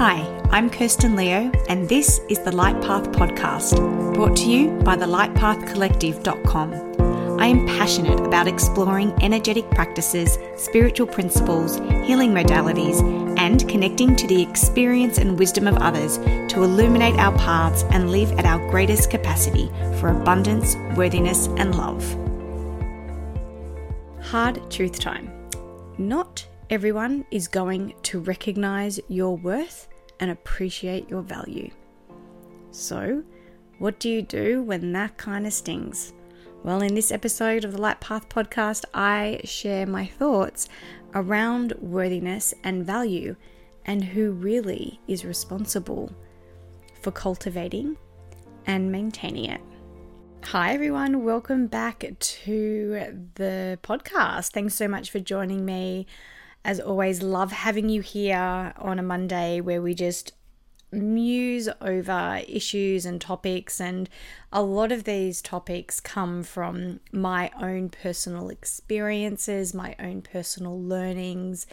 Hi, I'm Kirsten Leo, and this is the Light Path Podcast, brought to you by the lightpathcollective.com. I am passionate about exploring energetic practices, spiritual principles, healing modalities, and connecting to the experience and wisdom of others to illuminate our paths and live at our greatest capacity for abundance, worthiness, and love. Hard truth time. Not everyone is going to recognize your worth and appreciate your value. So, what do you do when that kind of stings? Well, in this episode of the Light Path podcast, I share my thoughts around worthiness and value and who really is responsible for cultivating and maintaining it. Hi, everyone. Welcome back to the podcast. Thanks so much for joining me. As always, love having you here on a Monday where we just muse over issues and topics. And a lot of these topics come from my own personal experiences, my own personal learnings,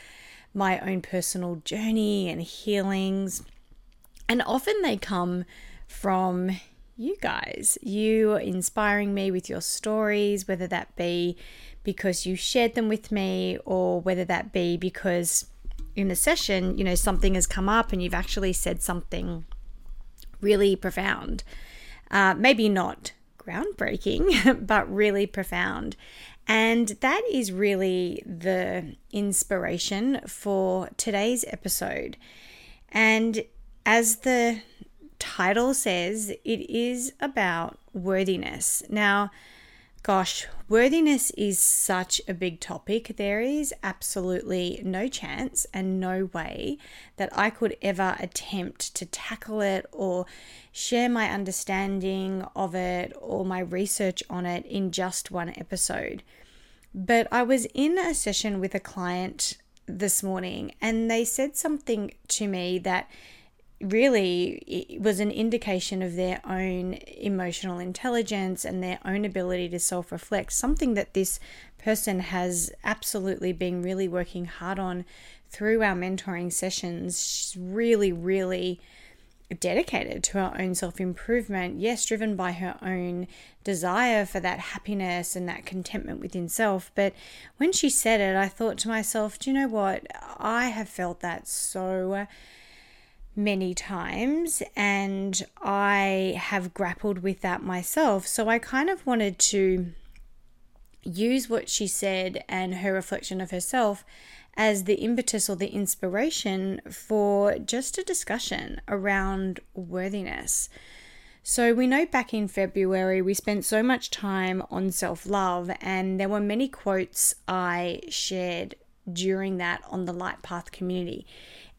my own personal journey and healings. And often they come from you guys, you inspiring me with your stories, whether that be because you shared them with me, or whether that be because in the session, you know, something has come up and you've actually said something really profound. Uh, maybe not groundbreaking, but really profound. And that is really the inspiration for today's episode. And as the title says, it is about worthiness. Now, Gosh, worthiness is such a big topic. There is absolutely no chance and no way that I could ever attempt to tackle it or share my understanding of it or my research on it in just one episode. But I was in a session with a client this morning and they said something to me that really it was an indication of their own emotional intelligence and their own ability to self reflect, something that this person has absolutely been really working hard on through our mentoring sessions. She's really, really dedicated to her own self improvement, yes, driven by her own desire for that happiness and that contentment within self. But when she said it, I thought to myself, do you know what? I have felt that so many times and I have grappled with that myself. So I kind of wanted to use what she said and her reflection of herself as the impetus or the inspiration for just a discussion around worthiness. So, we know back in February we spent so much time on self love, and there were many quotes I shared during that on the Light Path community.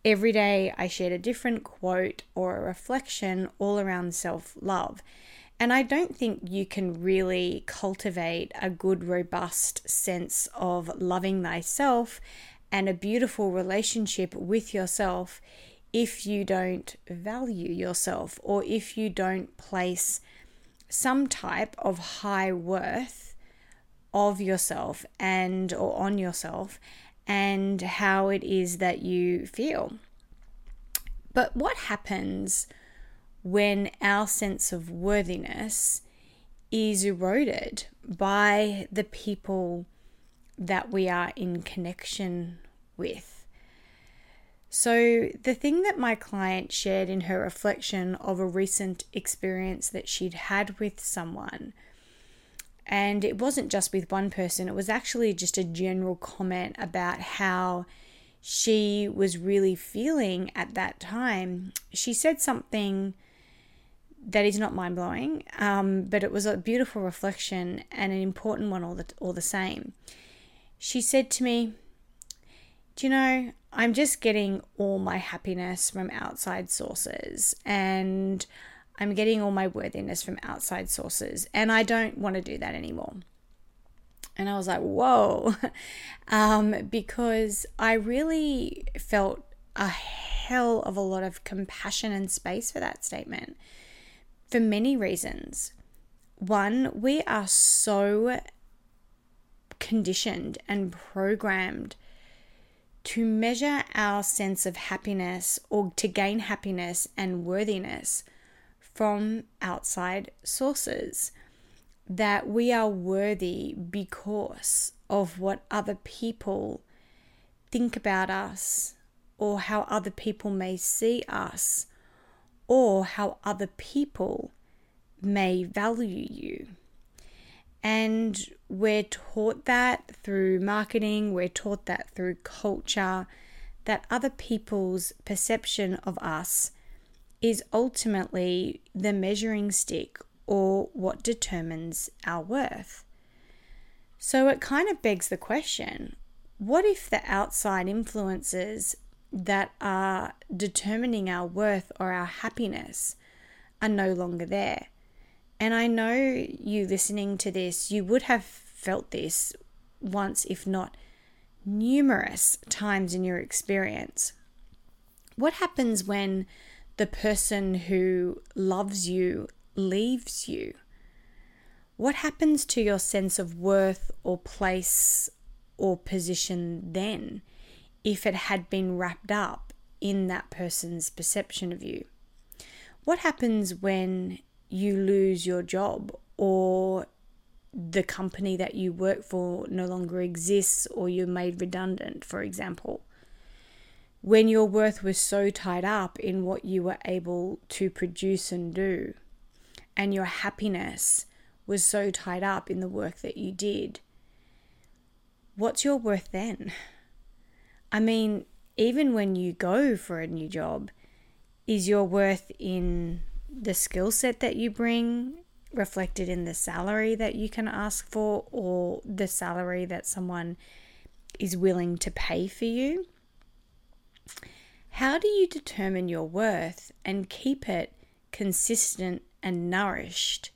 Every day, I shared a different quote or a reflection all around self love. And I don't think you can really cultivate a good, robust sense of loving thyself and a beautiful relationship with yourself if you don't value yourself or if you don't place some type of high worth of yourself and or on yourself and how it is that you feel. But what happens when our sense of worthiness is eroded by the people that we are in connection with? So, the thing that my client shared in her reflection of a recent experience that she'd had with someone and it wasn't just with one person, it was actually just a general comment about how she was really feeling at that time. She said something that is not mind blowing, um, but it was a beautiful reflection and an important one all the, all the same. She said to me, Do you know, I'm just getting all my happiness from outside sources and I'm getting all my worthiness from outside sources, and I don't want to do that anymore. And I was like, whoa, um, because I really felt a hell of a lot of compassion and space for that statement for many reasons. One, we are so conditioned and programmed to measure our sense of happiness or to gain happiness and worthiness from outside sources. That we are worthy because of what other people think about us, or how other people may see us, or how other people may value you. And we're taught that through marketing, we're taught that through culture, that other people's perception of us is ultimately the measuring stick or what determines our worth. So it kind of begs the question what if the outside influences that are determining our worth or our happiness are no longer there? And I know you listening to this, you would have felt this once, if not numerous times in your experience. What happens when the person who loves you leaves you? What happens to your sense of worth or place or position then if it had been wrapped up in that person's perception of you? What happens when you lose your job or the company that you work for no longer exists or you're made redundant, for example. When your worth was so tied up in what you were able to produce and do, and your happiness was so tied up in the work that you did, what's your worth then? I mean, even when you go for a new job, is your worth in the skill set that you bring reflected in the salary that you can ask for or the salary that someone is willing to pay for you? How do you determine your worth and keep it consistent and nourished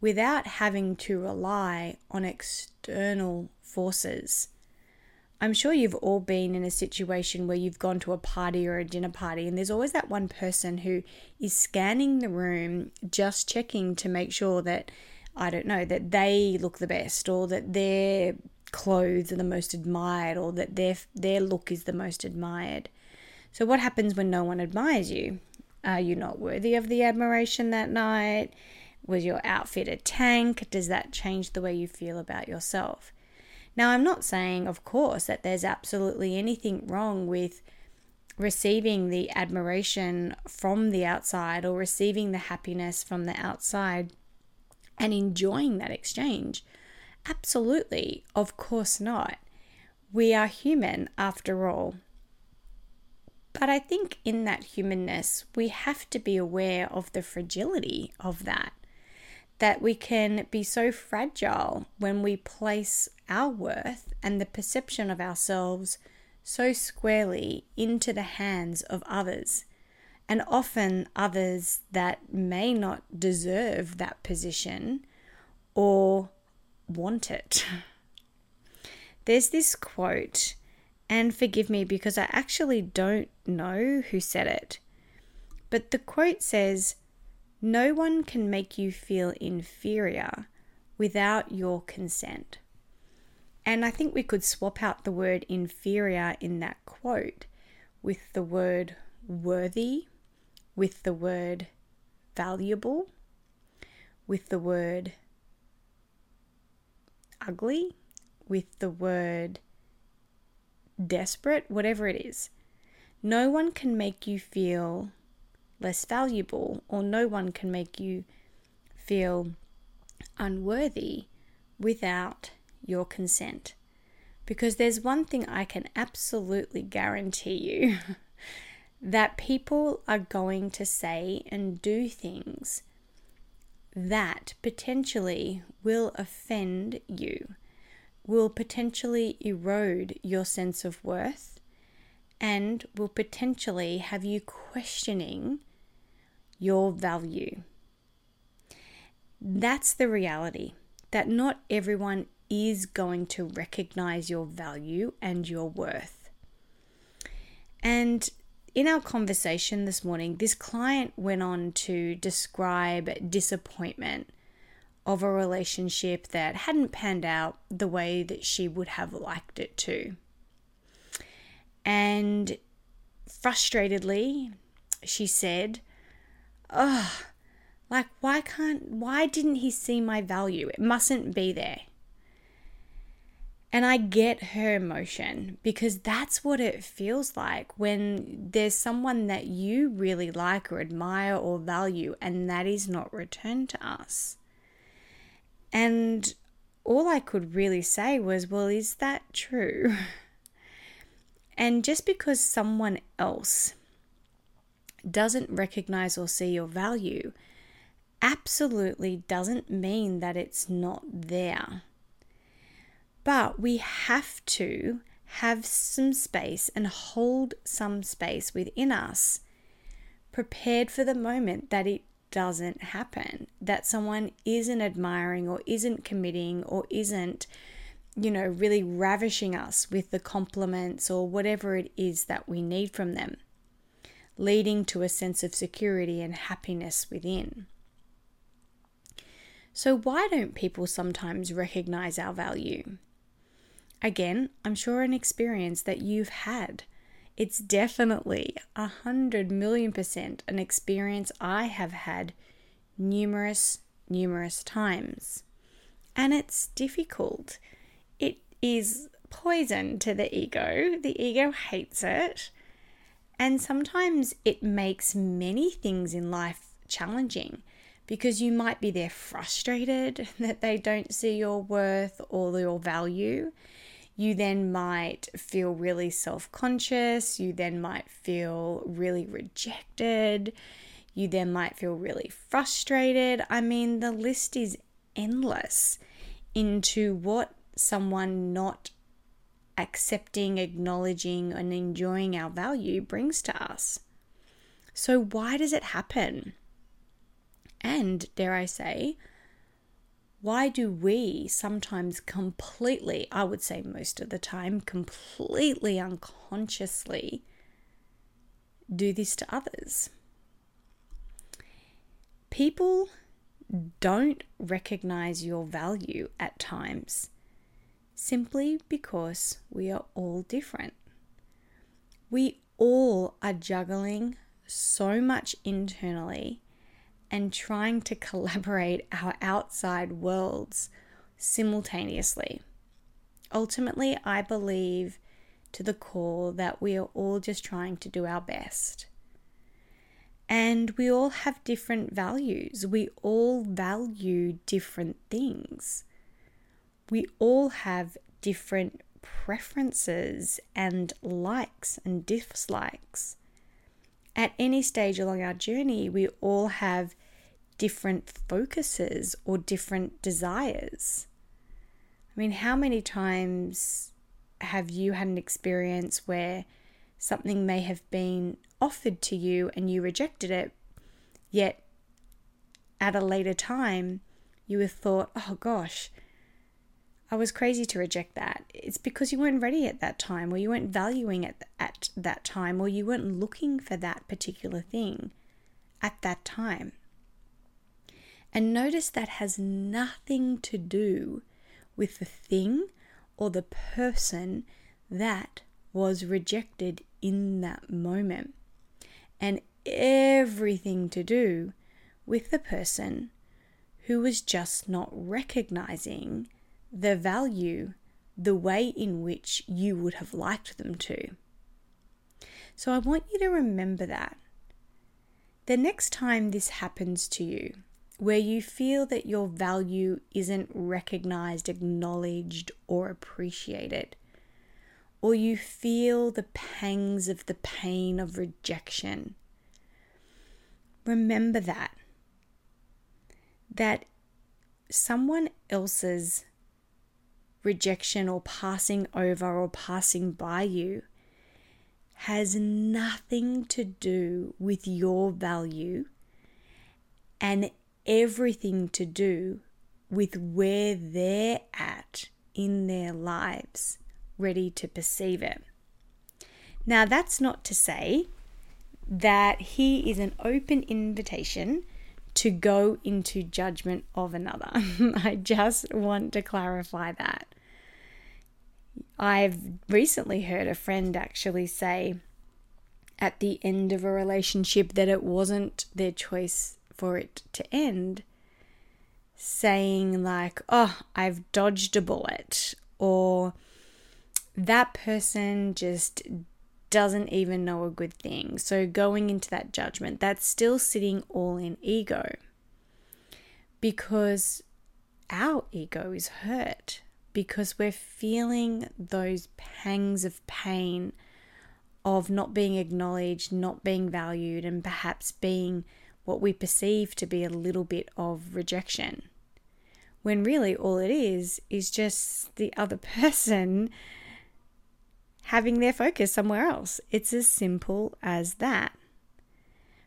without having to rely on external forces? I'm sure you've all been in a situation where you've gone to a party or a dinner party, and there's always that one person who is scanning the room, just checking to make sure that, I don't know, that they look the best or that their clothes are the most admired or that their, their look is the most admired. So, what happens when no one admires you? Are you not worthy of the admiration that night? Was your outfit a tank? Does that change the way you feel about yourself? Now, I'm not saying, of course, that there's absolutely anything wrong with receiving the admiration from the outside or receiving the happiness from the outside and enjoying that exchange. Absolutely, of course not. We are human after all. But I think in that humanness, we have to be aware of the fragility of that that we can be so fragile when we place our worth and the perception of ourselves so squarely into the hands of others, and often others that may not deserve that position or want it. There's this quote, and forgive me because I actually don't know who said it, but the quote says, no one can make you feel inferior without your consent. And I think we could swap out the word inferior in that quote with the word worthy, with the word valuable, with the word ugly, with the word desperate, whatever it is. No one can make you feel less valuable, or no one can make you feel unworthy without your consent. Because there's one thing I can absolutely guarantee you that people are going to say and do things that potentially will offend you, will potentially erode your sense of worth, and will potentially have you questioning your value. That's the reality that not everyone is going to recognize your value and your worth. And in our conversation this morning, this client went on to describe disappointment of a relationship that hadn't panned out the way that she would have liked it to. And frustratedly, she said, Oh, like, why can't, why didn't he see my value? It mustn't be there. And I get her emotion because that's what it feels like when there's someone that you really like or admire or value and that is not returned to us. And all I could really say was, well, is that true? And just because someone else doesn't recognize or see your value, absolutely doesn't mean that it's not there. But we have to have some space and hold some space within us, prepared for the moment that it doesn't happen, that someone isn't admiring or isn't committing or isn't, you know, really ravishing us with the compliments or whatever it is that we need from them, leading to a sense of security and happiness within. So, why don't people sometimes recognize our value? Again, I'm sure an experience that you've had. It's definitely a hundred million percent an experience I have had numerous, numerous times. And it's difficult. It is poison to the ego. The ego hates it. And sometimes it makes many things in life challenging because you might be there frustrated that they don't see your worth or your value you then might feel really self conscious. You then might feel really rejected. You then might feel really frustrated. I mean, the list is endless into what someone not accepting, acknowledging, and enjoying our value brings to us. So, why does it happen? And, dare I say, why do we sometimes completely, I would say most of the time, completely unconsciously do this to others? People don't recognize your value at times simply because we are all different. We all are juggling so much internally and trying to collaborate our outside worlds simultaneously. Ultimately, I believe to the core that we are all just trying to do our best. And we all have different values. We all value different things. We all have different preferences and likes and dislikes. At any stage along our journey, we all have different focuses or different desires. I mean, how many times have you had an experience where something may have been offered to you and you rejected it, yet at a later time you have thought, oh gosh, I was crazy to reject that. It's because you weren't ready at that time, or you weren't valuing it at that time, or you weren't looking for that particular thing at that time. And notice that has nothing to do with the thing or the person that was rejected in that moment, and everything to do with the person who was just not recognizing the value the way in which you would have liked them to. So I want you to remember that. The next time this happens to you, where you feel that your value isn't recognized, acknowledged, or appreciated, or you feel the pangs of the pain of rejection. Remember that. That someone else's rejection or passing over or passing by you has nothing to do with your value and everything to do with where they're at in their lives, ready to perceive it. Now, that's not to say that he is an open invitation to go into judgment of another. I just want to clarify that. I've recently heard a friend actually say at the end of a relationship that it wasn't their choice for it to end, saying, like, oh, I've dodged a bullet, or that person just doesn't even know a good thing. So going into that judgment, that's still sitting all in ego because our ego is hurt because we're feeling those pangs of pain of not being acknowledged, not being valued, and perhaps being what we perceive to be a little bit of rejection. When really all it is is just the other person having their focus somewhere else. It's as simple as that.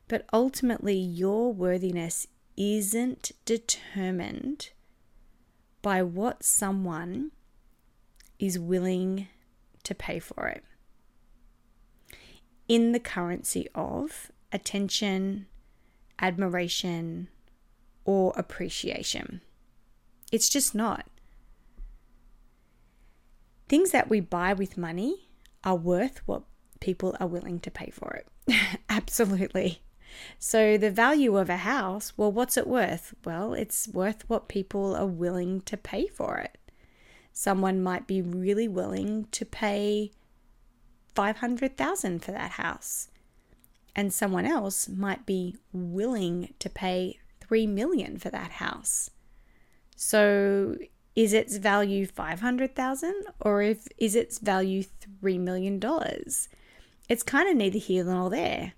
But ultimately, your worthiness isn't determined by what someone is willing to pay for it in the currency of attention, admiration, or appreciation. It's just not. Things that we buy with money are worth what people are willing to pay for it. Absolutely. So, the value of a house, well, what's it worth? Well, it's worth what people are willing to pay for it. Someone might be really willing to pay 500,000 for that house. And someone else might be willing to pay 3 million for that house. So is its value 500,000 or if is its value 3 million dollars? It's kind of neither here nor there.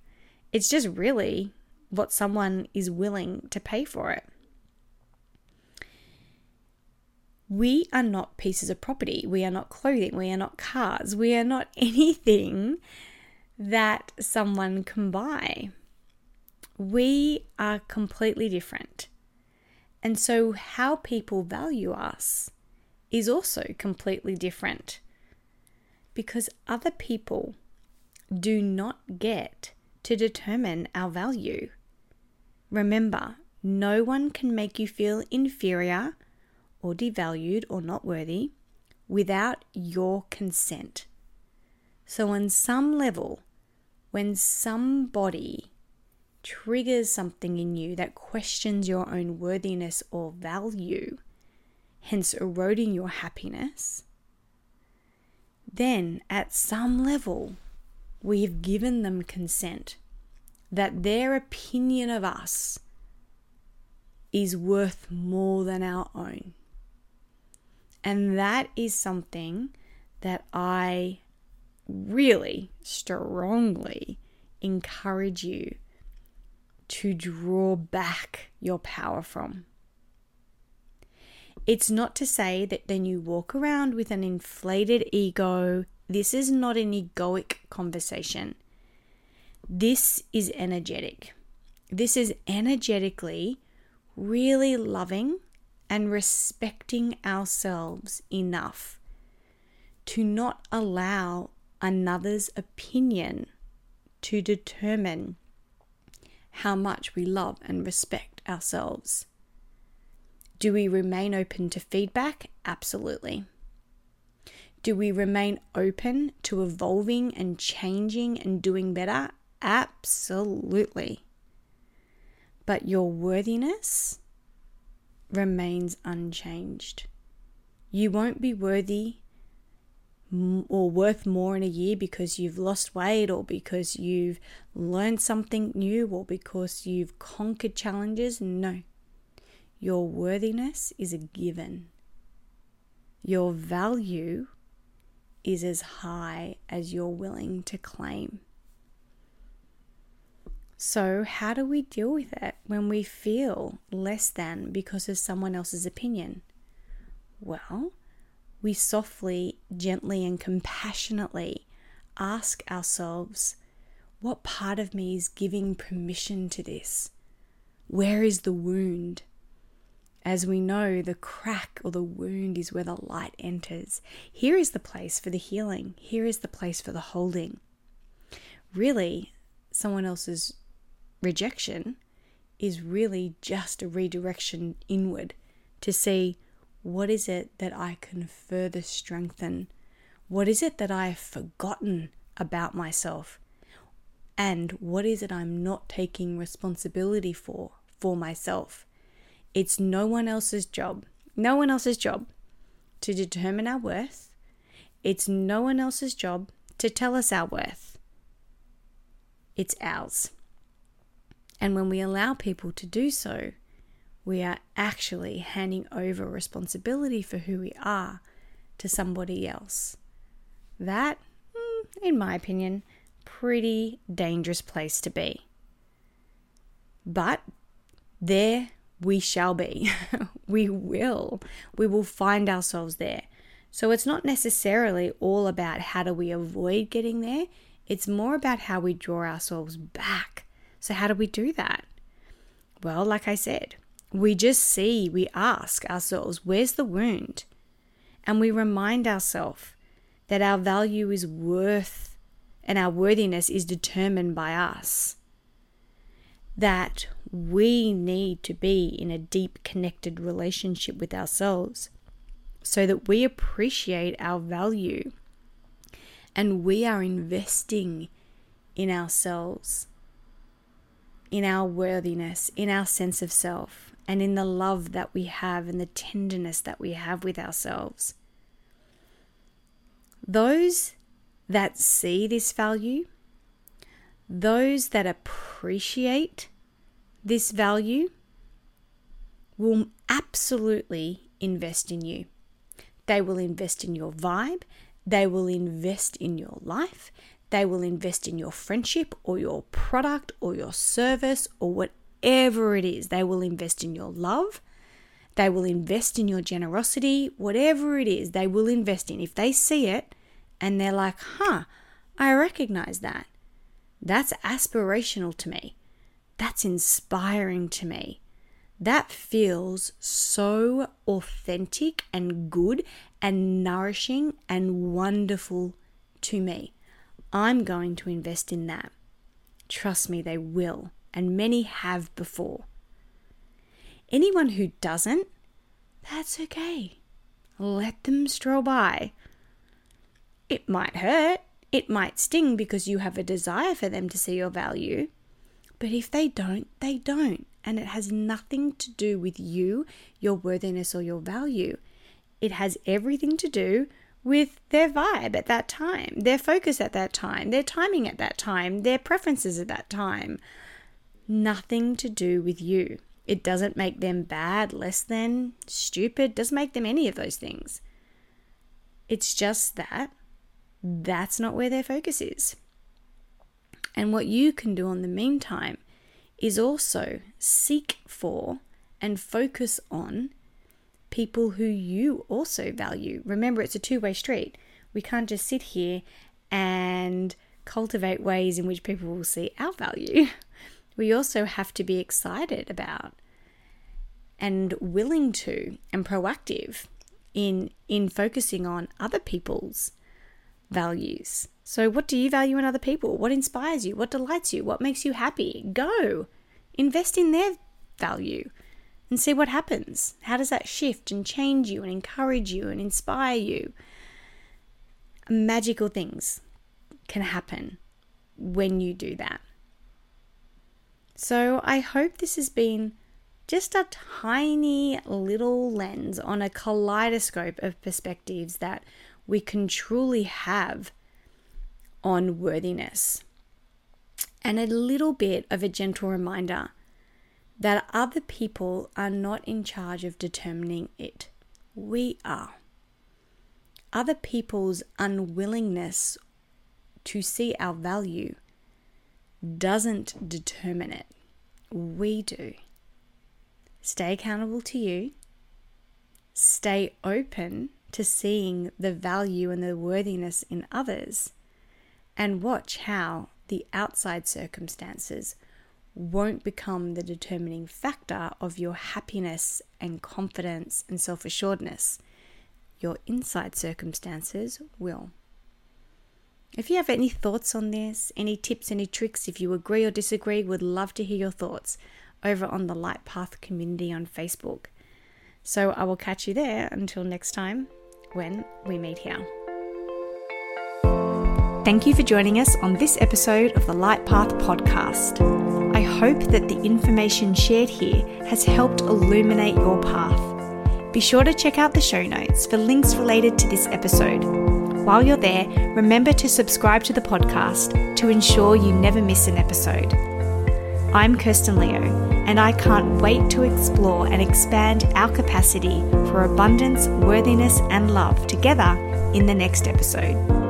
It's just really what someone is willing to pay for it. We are not pieces of property. We are not clothing. We are not cars. We are not anything that someone can buy. We are completely different. And so, how people value us is also completely different because other people do not get to determine our value. Remember, no one can make you feel inferior or devalued or not worthy without your consent. So, on some level, when somebody triggers something in you that questions your own worthiness or value, hence eroding your happiness, then at some level, we've given them consent that their opinion of us is worth more than our own. And that is something that I really strongly encourage you to draw back your power from. It's not to say that then you walk around with an inflated ego. This is not an egoic conversation. This is energetic. This is energetically really loving and respecting ourselves enough to not allow another's opinion to determine how much we love and respect ourselves. Do we remain open to feedback? Absolutely. Do we remain open to evolving and changing and doing better? Absolutely. But your worthiness remains unchanged. You won't be worthy or worth more in a year because you've lost weight or because you've learned something new or because you've conquered challenges. No. Your worthiness is a given. Your value is as high as you're willing to claim. So, how do we deal with it when we feel less than because of someone else's opinion? Well, we softly, gently, and compassionately ask ourselves what part of me is giving permission to this? Where is the wound? As we know, the crack or the wound is where the light enters. Here is the place for the healing. Here is the place for the holding. Really, someone else's rejection is really just a redirection inward to see what is it that I can further strengthen? What is it that I have forgotten about myself? And what is it I'm not taking responsibility for for myself? It's no one else's job, no one else's job to determine our worth. It's no one else's job to tell us our worth. It's ours. And when we allow people to do so, we are actually handing over responsibility for who we are to somebody else. That, hmm, in my opinion, pretty dangerous place to be. But there we shall be. we will. We will find ourselves there. So it's not necessarily all about how do we avoid getting there, it's more about how we draw ourselves back. So, how do we do that? Well, like I said, we just see, we ask ourselves, where's the wound? And we remind ourselves that our value is worth and our worthiness is determined by us. That we need to be in a deep connected relationship with ourselves so that we appreciate our value and we are investing in ourselves, in our worthiness, in our sense of self, and in the love that we have and the tenderness that we have with ourselves. Those that see this value, those that appreciate this value, will absolutely invest in you. They will invest in your vibe, they will invest in your life, they will invest in your friendship or your product or your service or whatever it is. They will invest in your love. They will invest in your generosity, whatever it is, they will invest in. If they see it and they're like, huh, I recognize that. That's aspirational to me. That's inspiring to me. That feels so authentic and good and nourishing and wonderful to me. I'm going to invest in that. Trust me, they will, and many have before. Anyone who doesn't, that's okay. Let them stroll by. It might hurt, it might sting because you have a desire for them to see your value. But if they don't, they don't. And it has nothing to do with you, your worthiness, or your value. It has everything to do with their vibe at that time, their focus at that time, their timing at that time, their preferences at that time. Nothing to do with you. It doesn't make them bad, less than, stupid, doesn't make them any of those things. It's just that that's not where their focus is. And what you can do in the meantime is also seek for and focus on people who you also value. Remember, it's a two way street. We can't just sit here and cultivate ways in which people will see our value. We also have to be excited about and willing to and proactive in in focusing on other people's values. So, what do you value in other people? What inspires you? What delights you? What makes you happy? Go. Invest in their value and see what happens. How does that shift and change you and encourage you and inspire you? Magical things can happen when you do that. So, I hope this has been just a tiny little lens on a kaleidoscope of perspectives that we can truly have on worthiness. And a little bit of a gentle reminder that other people are not in charge of determining it. We are. Other people's unwillingness to see our value doesn't determine it. We do. Stay accountable to you. Stay open to seeing the value and the worthiness in others and watch how the outside circumstances won't become the determining factor of your happiness and confidence and self assuredness. Your inside circumstances will. If you have any thoughts on this, any tips, any tricks, if you agree or disagree, would love to hear your thoughts over on the Light Path community on Facebook. So I will catch you there until next time when we meet here. Thank you for joining us on this episode of the Light Path podcast. I hope that the information shared here has helped illuminate your path. Be sure to check out the show notes for links related to this episode. While you're there, remember to subscribe to the podcast to ensure you never miss an episode. I'm Kirsten Leo, and I can't wait to explore and expand our capacity for abundance, worthiness, and love together in the next episode.